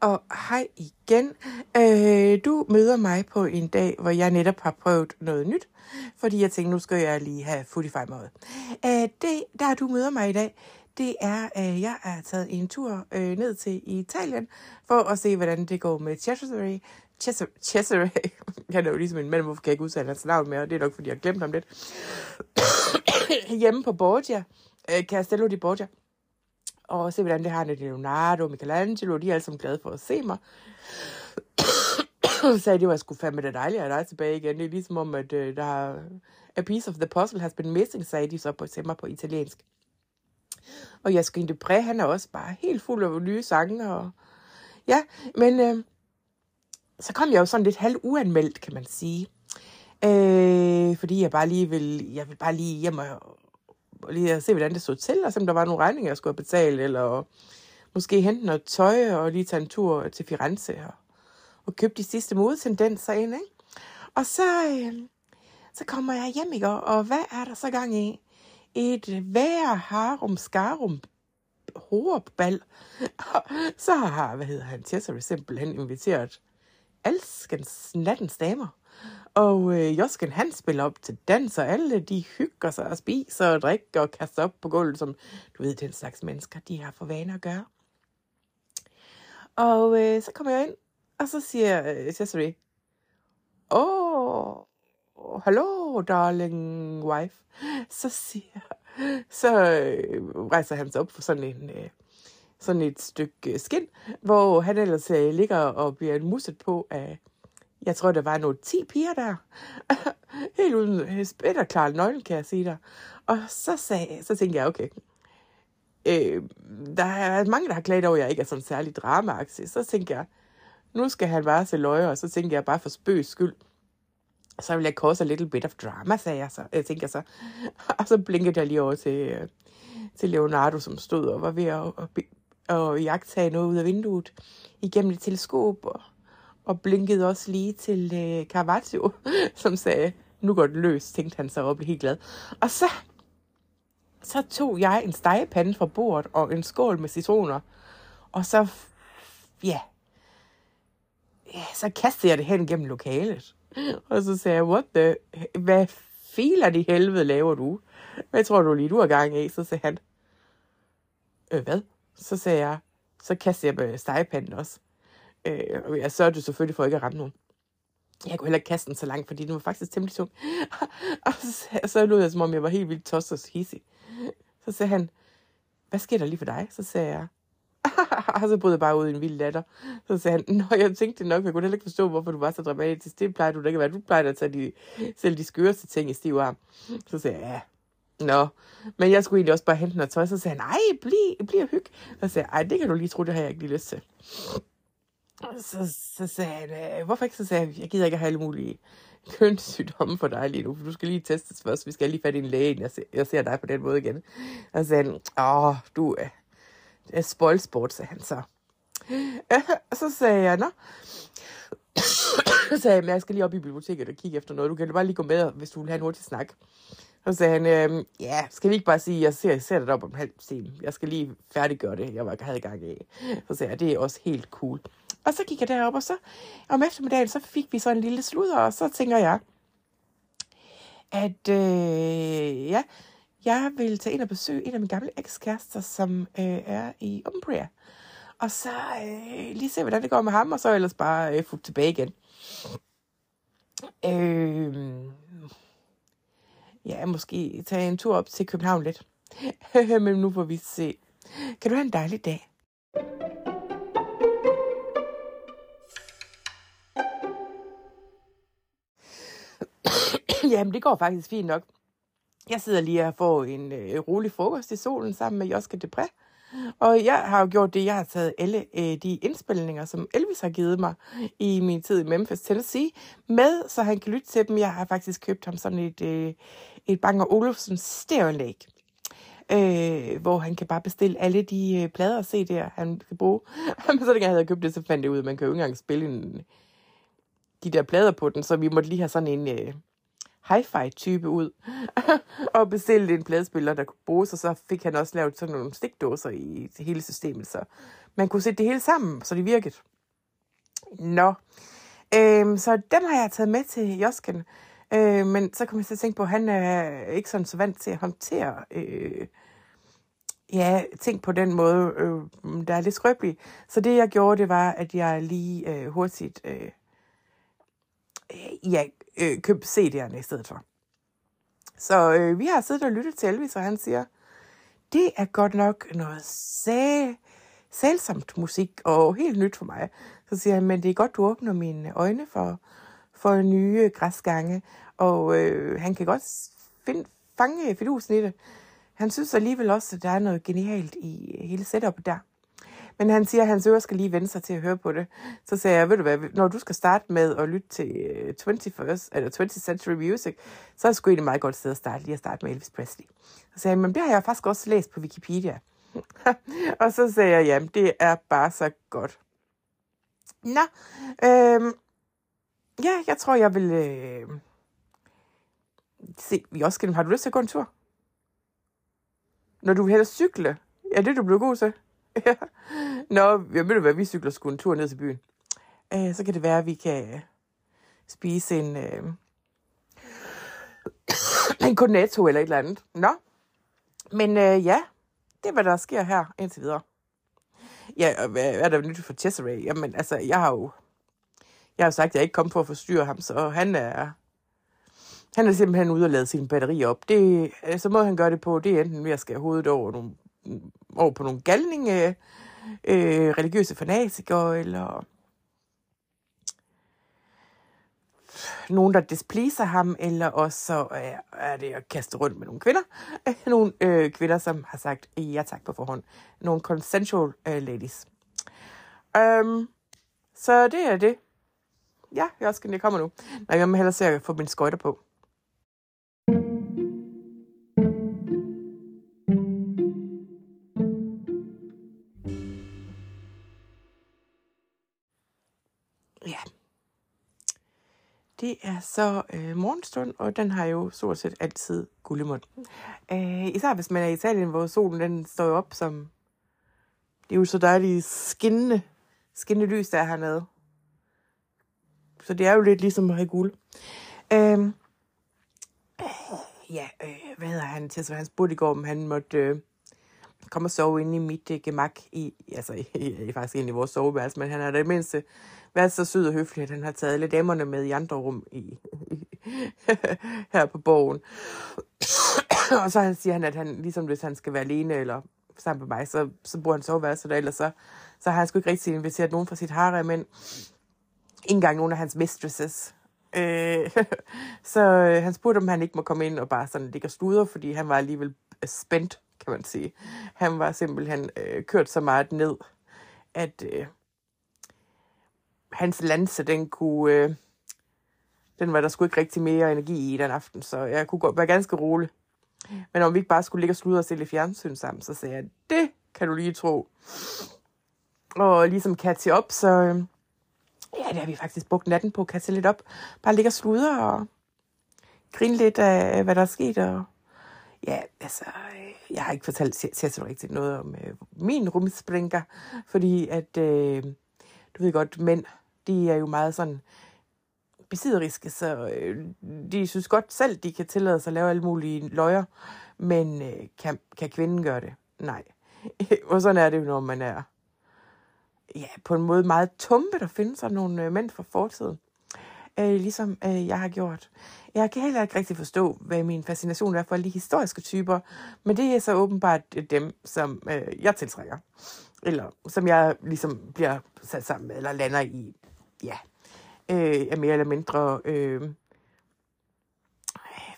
og hej igen. Øh, du møder mig på en dag, hvor jeg netop har prøvet noget nyt, fordi jeg tænkte, nu skal jeg lige have Footify med. Øh, det, der du møder mig i dag, det er, at jeg er taget en tur øh, ned til Italien, for at se, hvordan det går med Cesare. Cesare, Cesare. Han er jo ligesom en mand, hvorfor kan jeg ikke udtale hans navn mere, det er nok, fordi jeg har glemt ham lidt. Hjemme på Borgia, øh, Castello di Borgia, og se, hvordan det har med Leonardo og Michelangelo. De er alle sammen glade for at se mig. så sagde, det var skulle fandme det dejligt at dig tilbage igen. Det er ligesom om, at uh, der er a piece of the puzzle has been missing, sagde de så på, til mig på italiensk. Og Jaskin Dupré, han er også bare helt fuld af nye sange. Og... Ja, men øh, så kom jeg jo sådan lidt halv uanmeldt, kan man sige. Øh, fordi jeg bare lige vil, jeg vil bare lige hjem og, og lige se, hvordan det så til, og se, om der var nogle regninger, jeg skulle betale, eller måske hente noget tøj, og lige tage en tur til Firenze, og, og købe de sidste modetendenser ind, ikke? Og så, øh, så kommer jeg hjem, ikke? Og hvad er der så gang i? Et vær harum skarum horebal. så har, hvad hedder han, Cesare simpelthen inviteret alskens nattens damer og øh, Josken, han spiller op til dans, og alle de hygger sig og spiser og drikker og kaster op på gulvet, som du ved, den slags mennesker, de har for vane at gøre. Og øh, så kommer jeg ind, og så siger øh, Cesare, åh, oh, hallo, darling wife. Så siger, så øh, rejser han sig op for sådan en... Øh, sådan et stykke skin, hvor han ellers øh, ligger og bliver musset på af jeg tror, der var nogle 10 piger der. Helt uden spætter klar nøglen, kan jeg sige dig. Og så, sagde, så tænkte jeg, okay, øh, der er mange, der har klaget over, at jeg ikke er sådan særlig dramaaktig. Så tænkte jeg, nu skal han bare se løje, og så tænkte jeg bare for spøgs skyld. Så vil jeg cause a little bit of drama, sagde jeg så. Jeg tænkte jeg så. Og så blinkede jeg lige over til, øh, til Leonardo, som stod og var ved at, at, at, at jagtage noget ud af vinduet igennem et teleskop. Og og blinkede også lige til øh, Caravaggio, som sagde, nu går det løs, tænkte han så og blev helt glad. Og så, så tog jeg en stegepande fra bordet og en skål med citroner, og så, ja, ja så kastede jeg det hen gennem lokalet. Og så sagde jeg, what the, hvad filer de helvede laver du? Hvad tror du lige, du har gang i? Så sagde han, øh, hvad? Så sagde jeg, så kastede jeg stegepanden også. Øh, og jeg sørgede selvfølgelig for ikke at ramme nogen. Jeg kunne heller ikke kaste den så langt, fordi den var faktisk temmelig tung. og så, så lød jeg, som om jeg var helt vildt tosset og hissig. Så sagde han, hvad sker der lige for dig? Så sagde jeg, og så brød jeg bare ud i en vild latter. Så sagde han, nå, jeg tænkte nok, jeg kunne heller ikke forstå, hvorfor du var så dramatisk. Det plejer du da ikke at være. Du plejer at tage de, selv de skøreste ting i stiv arm. Så sagde jeg, ja, Nå, men jeg skulle egentlig også bare hente noget tøj. Så sagde han, nej, bliv, bliv og. Så sagde jeg, ej, det kan du lige tro, det har jeg ikke lige lyst til. Så, så sagde han, øh, hvorfor ikke? Så sagde jeg, jeg gider ikke have alle mulige kønssygdomme for dig lige nu, for du skal lige testes først. Vi skal lige fat i en læge, jeg ser, jeg ser dig på den måde igen. Og så sagde han, åh, du øh, er, er spoilsport, sagde han så. Og så sagde jeg, nå. så sagde jeg, jeg skal lige op i biblioteket og kigge efter noget. Du kan bare lige gå med, hvis du vil have en hurtig snak. Så sagde han, øhm, ja, skal vi ikke bare sige, jeg ser, jeg ser dig op om halv time. Jeg skal lige færdiggøre det, jeg var, havde gang i. Så sagde jeg, det er også helt cool. Og så gik jeg derop, og så om eftermiddagen, så fik vi så en lille sludder, og så tænker jeg, at øh, ja, jeg vil tage ind og besøge en af mine gamle ekskærester, som øh, er i Umbria. Og så øh, lige se, hvordan det går med ham, og så ellers bare øh, få tilbage igen. Øh, ja, måske tage en tur op til København lidt. Men nu får vi se. Kan du have en dejlig dag? Jamen, det går faktisk fint nok. Jeg sidder lige og får en øh, rolig frokost i solen sammen med Joske Depre. Og jeg har jo gjort det, jeg har taget alle øh, de indspilninger, som Elvis har givet mig i min tid i Memphis, Tennessee, med, så han kan lytte til dem. Jeg har faktisk købt ham sådan et, øh, et Bang Olufsen stereoanlæg, øh, hvor han kan bare bestille alle de øh, plader og CD'er, han skal bruge. Men så da jeg havde købt det, så fandt jeg ud, at man kan jo ikke engang spille en, de der plader på den, så vi måtte lige have sådan en... Øh, hi-fi-type ud, og bestilte en pladespiller, der kunne bruges, og så fik han også lavet sådan nogle stikdåser i hele systemet, så man kunne sætte det hele sammen, så det virkede. Nå. Øhm, så dem har jeg taget med til Josken. Øh, men så kom jeg til at tænke på, at han er ikke sådan så vant til at håndtere øh, ja, ting på den måde, øh, der er lidt skrøbelig. Så det jeg gjorde, det var, at jeg lige øh, hurtigt øh, Øh, ja, øh, købte CD'erne i stedet for. Så øh, vi har siddet og lyttet til Elvis, og han siger, det er godt nok noget sag, sælsomt musik, og helt nyt for mig. Så siger han, men det er godt, du åbner mine øjne for, for nye græsgange, og øh, han kan godt find, fange fidusen i det. Han synes alligevel også, at der er noget genialt i hele setupet der. Men han siger, at hans ører skal lige vende sig til at høre på det. Så sagde jeg, ved du hvad, når du skal starte med at lytte til øh, 21st, eller 20th Century Music, så er det sgu egentlig meget godt sted at starte, lige at starte med Elvis Presley. Så sagde jeg, men det har jeg faktisk også læst på Wikipedia. og så sagde jeg, jamen det er bare så godt. Nå, øhm, ja, jeg tror, jeg vil øh, se, vi også skal, har du lyst til at gå en tur? Når du vil hellere cykle, er det du blev god til. ja. Nå, jeg ved du hvad, vi cykler sgu en tur ned til byen. Øh, så kan det være, at vi kan øh, spise en, øh, en cornetto eller et eller andet. Nå, men øh, ja, det er, hvad der sker her indtil videre. Ja, og hvad er der nyt for Cesare? Jamen, altså, jeg har jo jeg har sagt, at jeg ikke kom for at forstyrre ham, så han er, han er simpelthen ude og lade sin batteri op. Det, øh, så må han gøre det på, det er enten ved at skære hovedet over nogle over på nogle galninge, øh, religiøse fanatikere, eller nogen, der displeaser ham, eller også så er, er det at kaste rundt med nogle kvinder. nogle øh, kvinder, som har sagt ja tak på forhånd. Nogle consensual øh, ladies. Um, så det er det. Ja, jeg skal det kommer nu. Nej, jeg må hellere se at få mine skøjter på. Det er så øh, morgenstund, og den har jo stort set altid guldemund. Øh, især hvis man er i Italien, hvor solen den står op som... Det er jo så dejligt skinnende, skinnende lys, der er hernede. Så det er jo lidt ligesom at have guld. Øh, øh, ja, øh, hvad hedder han til? Så han spurgte i går, om han måtte øh, komme og sove inde i mit øh, gemak. I, altså, i, i, faktisk inde i vores soveværelse, men han er det mindste været så sød og høflig, at han har taget alle damerne med i andre rum i, her på borgen. og så siger han, at han, ligesom hvis han skal være alene eller sammen med mig, så, så bruger han soveværelse der, ellers så, så har han sgu ikke rigtig inviteret nogen fra sit harem, men ikke engang nogen af hans mistresses. Øh, så øh, han spurgte, om han ikke må komme ind og bare sådan ligge og sludre, fordi han var alligevel spændt, kan man sige. Han var simpelthen øh, kørt så meget ned, at øh, hans lanse, den kunne... Øh, den var der sgu ikke rigtig mere energi i den aften, så jeg kunne godt være ganske rolig. Men om vi ikke bare skulle ligge og sludre og stille fjernsyn sammen, så sagde jeg, det kan du lige tro. Og ligesom catche op, så øh, ja, det har vi faktisk brugt natten på at lidt op. Bare ligge og sludre og grine lidt af, hvad der er sket. Og ja, altså, øh, jeg har ikke fortalt Cecil rigtigt noget om øh, min rumsprinker, fordi at, øh, du ved godt, mænd de er jo meget sådan besidderiske, så øh, de synes godt selv, de kan tillade sig at lave alle mulige løjer, men øh, kan, kan kvinden gøre det? Nej. og sådan er det jo, når man er ja, på en måde meget tumpe, der findes sådan nogle øh, mænd fra fortiden. Øh, ligesom øh, jeg har gjort. Jeg kan heller ikke rigtig forstå, hvad min fascination er for alle de historiske typer, men det er så åbenbart øh, dem, som øh, jeg tiltrækker. Eller som jeg ligesom bliver sat sammen med, eller lander i ja, øh, er mere eller mindre, øh,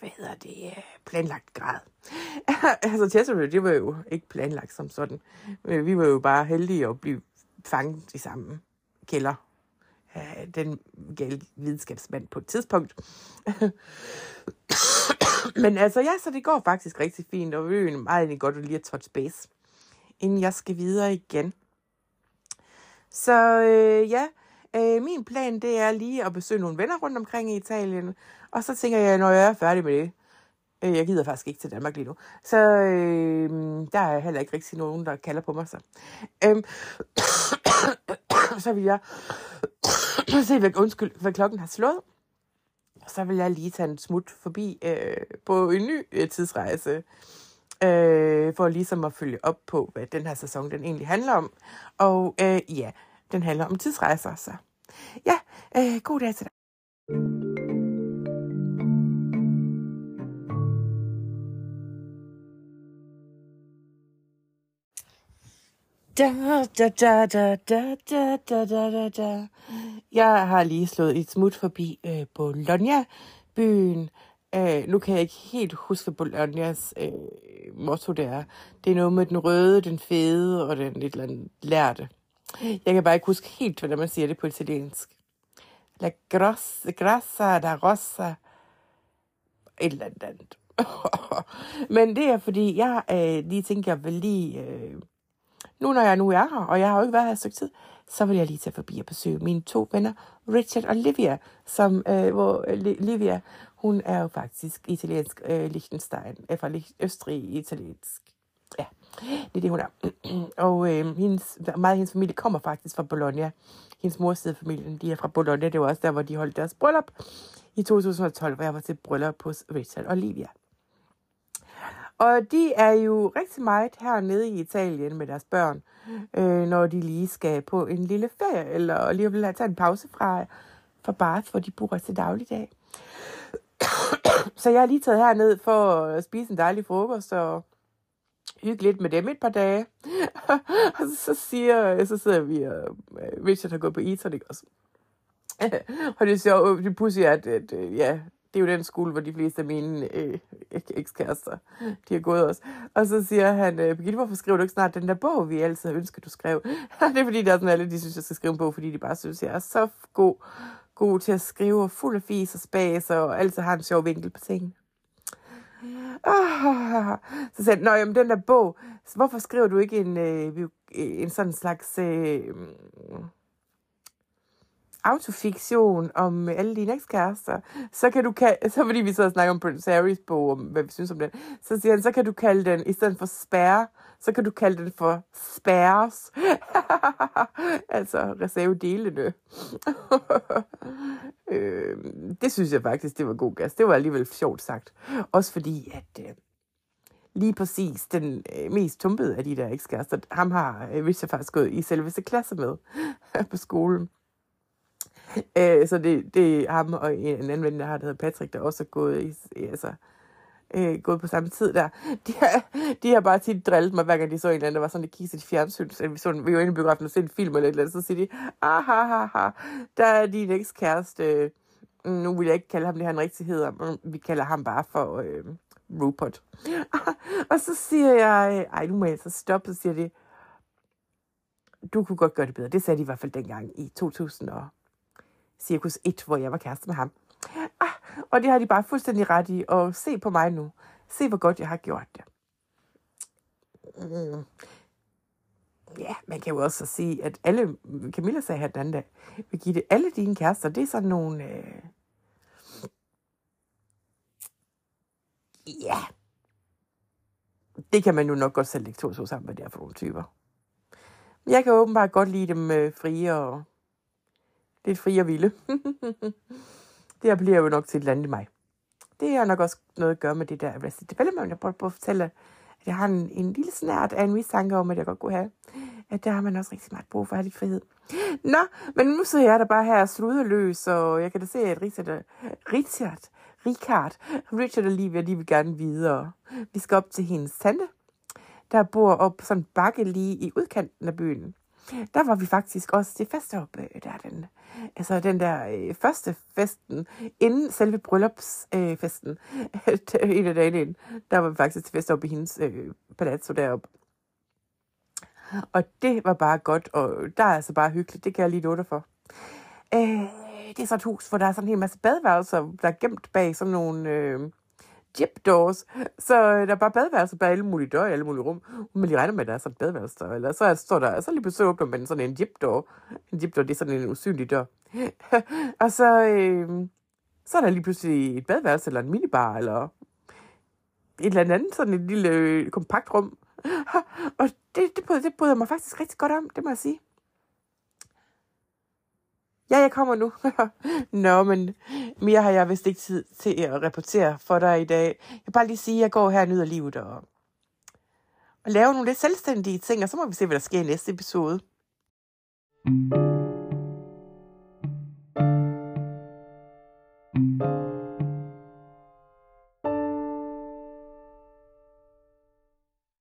hvad hedder det, øh, planlagt grad. altså Chesterfield, det var jo ikke planlagt som sådan. Øh, vi var jo bare heldige at blive fanget i samme kælder. Den gale videnskabsmand på et tidspunkt. Men altså, ja, så det går faktisk rigtig fint, og vi er jo meget godt at lige at touch base, inden jeg skal videre igen. Så øh, ja, Øh, min plan, det er lige at besøge nogle venner rundt omkring i Italien. Og så tænker jeg, når jeg er færdig med det, øh, jeg gider faktisk ikke til Danmark lige nu, så øh, der er heller ikke rigtig nogen, der kalder på mig så. Øh, så vil jeg se, hvad, undskyld, hvad klokken har slået. Så vil jeg lige tage en smut forbi øh, på en ny øh, tidsrejse, øh, for ligesom at følge op på, hvad den her sæson den egentlig handler om. Og øh, ja, den handler om tidsrejser, så ja, øh, god dag til dig. Da, da, da, da, da, da, da, da, da, da. Jeg har lige slået et smut forbi øh, Bologna, byen. Øh, nu kan jeg ikke helt huske, hvad Bolognas øh, motto det er. Det er noget med den røde, den fede og den lidt eller andet lærte. Jeg kan bare ikke huske helt, hvordan man siger det på italiensk. La grossa, grassa da rossa. Et eller andet. Men det er fordi, jeg øh, lige tænker, jeg vil lige... Øh, nu når jeg nu er her, og jeg har jo ikke været her et stykke tid, så vil jeg lige tage forbi og besøge mine to venner, Richard og Livia, som, øh, hvor øh, Livia, hun er jo faktisk italiensk øh, Liechtenstein, er fra Østrig italiensk. Ja, det er det, hun er. og øh, hendes, meget af hendes familie kommer faktisk fra Bologna. Hendes mors side familien, de er fra Bologna. Det var også der, hvor de holdt deres bryllup i 2012, hvor jeg var til bryllup hos Richard og Livia. Og de er jo rigtig meget hernede i Italien med deres børn, øh, når de lige skal på en lille ferie, eller lige vil have tage en pause fra, fra Bath, hvor de bor til dagligdag. Så jeg har lige taget herned for at spise en dejlig frokost og hygge lidt med dem et par dage. og så, siger, så sidder vi og øh, Richard har gået på Eton, ikke også? og det er sjovt, det pudsigt, at, at, at ja, det er jo den skole, hvor de fleste af mine øh, ekskærester, de har gået også. Og så siger han, øh, Birgitte, hvorfor skriver du ikke snart den der bog, vi altid har ønsket, du skrev? det er fordi, der er sådan alle, de synes, jeg skal skrive en bog, fordi de bare synes, jeg er så god, god til at skrive, og fuld af fis og spas, og altid har en sjov vinkel på tingene. Oh, så sagde han, jamen den der bog, hvorfor skriver du ikke en, øh, en sådan slags... Øh, autofiktion om øh, alle dine ekskærester, så kan du kalde, så fordi vi så snakker om Prince Harrys bog, om hvad vi synes om den, så siger han, så kan du kalde den, i stedet for spærre, så kan du kalde den for spærres. altså reservedelene. øh, det synes jeg faktisk, det var god gas. Det var alligevel sjovt sagt. Også fordi, at øh, lige præcis den øh, mest tumpede af de der ekskærester, ham har øh, Richard faktisk gået i selveste klasse med på skolen. Øh, så det, det er ham og en anden ven, der har, der hedder Patrick, der også er gået, i, altså, øh, gået på samme tid der. De har, de har bare tit drillet mig, hver gang de så en eller anden, der var sådan, de kiggede til fjernsyn, så vi, så, vi var inde i biografen og så en film eller et eller andet, så siger de, ah, ha, ha, ha, der er din ekskæreste, mm, nu vil jeg ikke kalde ham det, han rigtig hedder, men vi kalder ham bare for øh, Rupert. og så siger jeg, ej, nu må jeg så stoppe, så siger de, du kunne godt gøre det bedre. Det sagde de i hvert fald dengang i 2000 og Cirkus 1, hvor jeg var kæreste med ham. Ah, og det har de bare fuldstændig ret i. Og se på mig nu. Se, hvor godt jeg har gjort det. Mm. Ja, man kan jo også sige, at alle, Camilla sagde her den anden dag, Birgitte, alle dine kærester, det er sådan nogle, øh, ja, det kan man jo nok godt selv lægge to sammen, hvad det er for nogle typer. Jeg kan åbenbart godt lide dem øh, frie og Lidt fri og vilde. det her bliver jo nok til et eller andet i mig. Det har nok også noget at gøre med det der Arrested Development. Jeg prøver på at fortælle, at jeg har en, en lille snært af en mistanke om, at jeg godt kunne have. At der har man også rigtig meget brug for at have lidt frihed. Nå, men nu sidder jeg der bare her sluderløs, og jeg kan da se, at Richard, Richard, Richard, Richard og Livia, de vil gerne videre. Vi skal op til hendes tante, der bor op på sådan en bakke lige i udkanten af byen. Der var vi faktisk også til fest øh, der den, altså den der øh, første festen, inden selve bryllupsfesten, øh, en af dagene inden, der var vi faktisk til fest i hendes øh, palazzo deroppe. Og det var bare godt, og der er altså bare hyggeligt, det kan jeg lige love dig for. Øh, det er så et hus, hvor der er sådan en hel masse badeværelser, der er gemt bag sådan nogle... Øh, Jip doors. Så øh, der er bare badeværelser bag alle mulige døre i alle mulige rum. Men lige regner med, at der er sådan et badeværelse der. Eller så står der, så lige pludselig åbner man sådan en jip door. En jip door, det er sådan en usynlig dør. og så, øh, så er der lige pludselig et badeværelse, eller en minibar, eller et eller andet, sådan et lille øh, kompakt rum. og det, det, det, det bryder mig faktisk rigtig godt om, det må jeg sige. Ja, jeg kommer nu. Nå, men mere har jeg vist ikke tid til at rapportere for dig i dag. Jeg vil bare lige sige, at jeg går her og nyder livet og, og laver nogle lidt selvstændige ting, og så må vi se, hvad der sker i næste episode. thank you